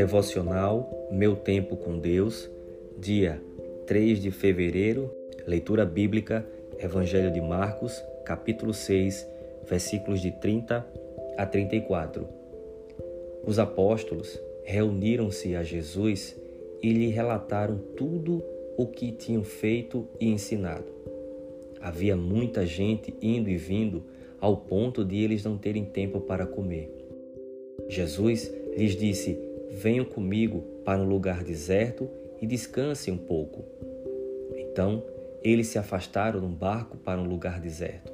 Devocional Meu Tempo com Deus, dia 3 de fevereiro, leitura bíblica, Evangelho de Marcos, capítulo 6, versículos de 30 a 34. Os apóstolos reuniram-se a Jesus e lhe relataram tudo o que tinham feito e ensinado. Havia muita gente indo e vindo ao ponto de eles não terem tempo para comer. Jesus lhes disse: Venham comigo para um lugar deserto e descansem um pouco. Então eles se afastaram num barco para um lugar deserto.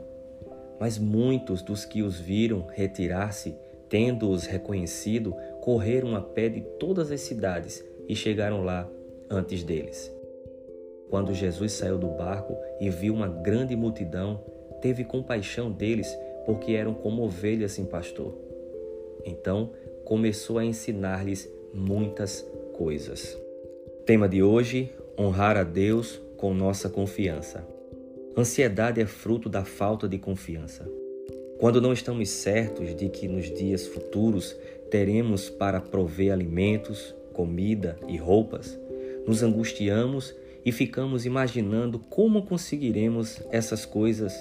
Mas muitos dos que os viram retirar-se, tendo-os reconhecido, correram a pé de todas as cidades e chegaram lá antes deles. Quando Jesus saiu do barco e viu uma grande multidão, teve compaixão deles, porque eram como ovelhas sem pastor. Então começou a ensinar-lhes muitas coisas. Tema de hoje: honrar a Deus com nossa confiança. Ansiedade é fruto da falta de confiança. Quando não estamos certos de que nos dias futuros teremos para prover alimentos, comida e roupas, nos angustiamos e ficamos imaginando como conseguiremos essas coisas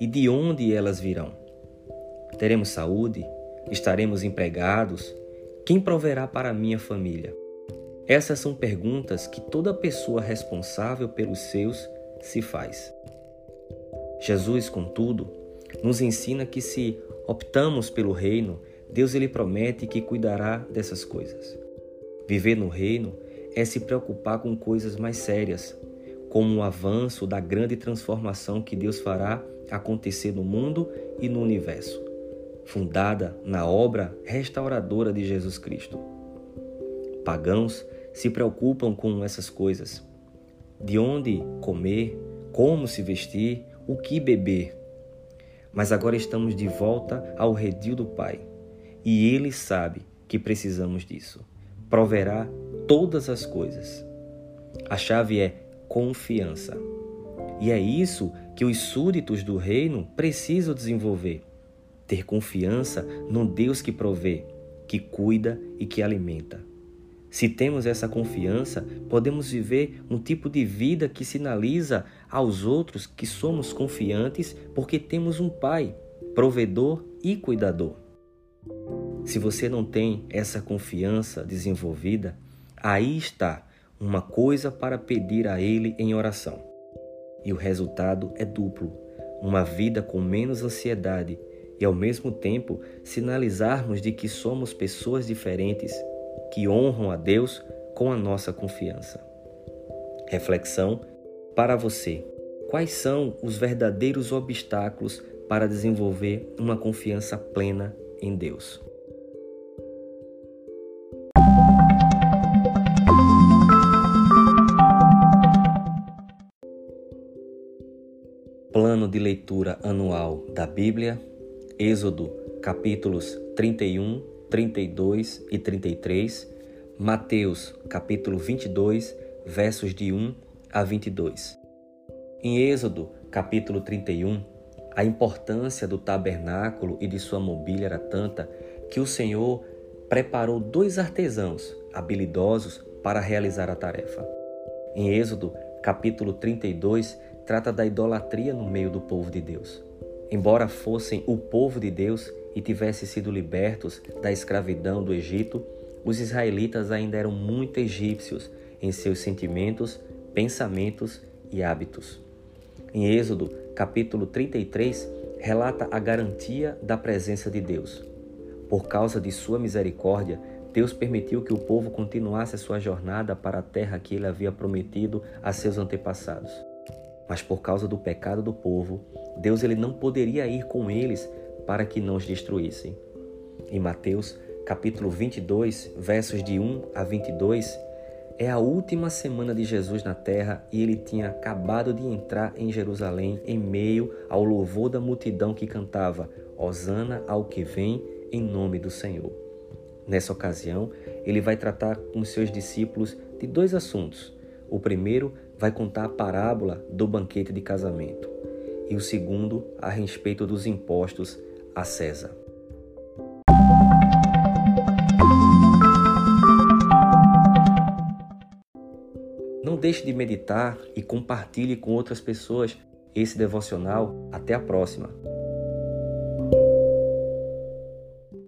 e de onde elas virão. Teremos saúde? Estaremos empregados? Quem proverá para minha família? Essas são perguntas que toda pessoa responsável pelos seus se faz. Jesus, contudo, nos ensina que se optamos pelo reino, Deus ele promete que cuidará dessas coisas. Viver no reino é se preocupar com coisas mais sérias, como o avanço da grande transformação que Deus fará acontecer no mundo e no universo, fundada na obra restauradora de Jesus Cristo. Pagãos se preocupam com essas coisas: de onde comer, como se vestir, o que beber. Mas agora estamos de volta ao redil do Pai e Ele sabe que precisamos disso. Proverá todas as coisas. A chave é confiança. E é isso que os súditos do reino precisam desenvolver: ter confiança no Deus que provê, que cuida e que alimenta. Se temos essa confiança, podemos viver um tipo de vida que sinaliza aos outros que somos confiantes porque temos um Pai, provedor e cuidador. Se você não tem essa confiança desenvolvida, aí está uma coisa para pedir a Ele em oração. E o resultado é duplo: uma vida com menos ansiedade e, ao mesmo tempo, sinalizarmos de que somos pessoas diferentes que honram a Deus com a nossa confiança. Reflexão para você: quais são os verdadeiros obstáculos para desenvolver uma confiança plena em Deus? Plano de leitura anual da Bíblia, Êxodo, capítulos 31, 32 e 33, Mateus, capítulo 22, versos de 1 a 22. Em Êxodo, capítulo 31, a importância do tabernáculo e de sua mobília era tanta que o Senhor preparou dois artesãos habilidosos para realizar a tarefa. Em Êxodo, capítulo 32, trata da idolatria no meio do povo de Deus. Embora fossem o povo de Deus, e tivessem sido libertos da escravidão do Egito, os israelitas ainda eram muito egípcios em seus sentimentos, pensamentos e hábitos. Em Êxodo, capítulo 33, relata a garantia da presença de Deus. Por causa de sua misericórdia, Deus permitiu que o povo continuasse a sua jornada para a terra que ele havia prometido a seus antepassados. Mas por causa do pecado do povo, Deus ele não poderia ir com eles para que não os destruíssem. Em Mateus, capítulo 22, versos de 1 a 22, é a última semana de Jesus na terra e ele tinha acabado de entrar em Jerusalém em meio ao louvor da multidão que cantava: Hosana ao que vem em nome do Senhor. Nessa ocasião, ele vai tratar com seus discípulos de dois assuntos. O primeiro vai contar a parábola do banquete de casamento, e o segundo a respeito dos impostos a César. Não deixe de meditar e compartilhe com outras pessoas esse devocional. Até a próxima!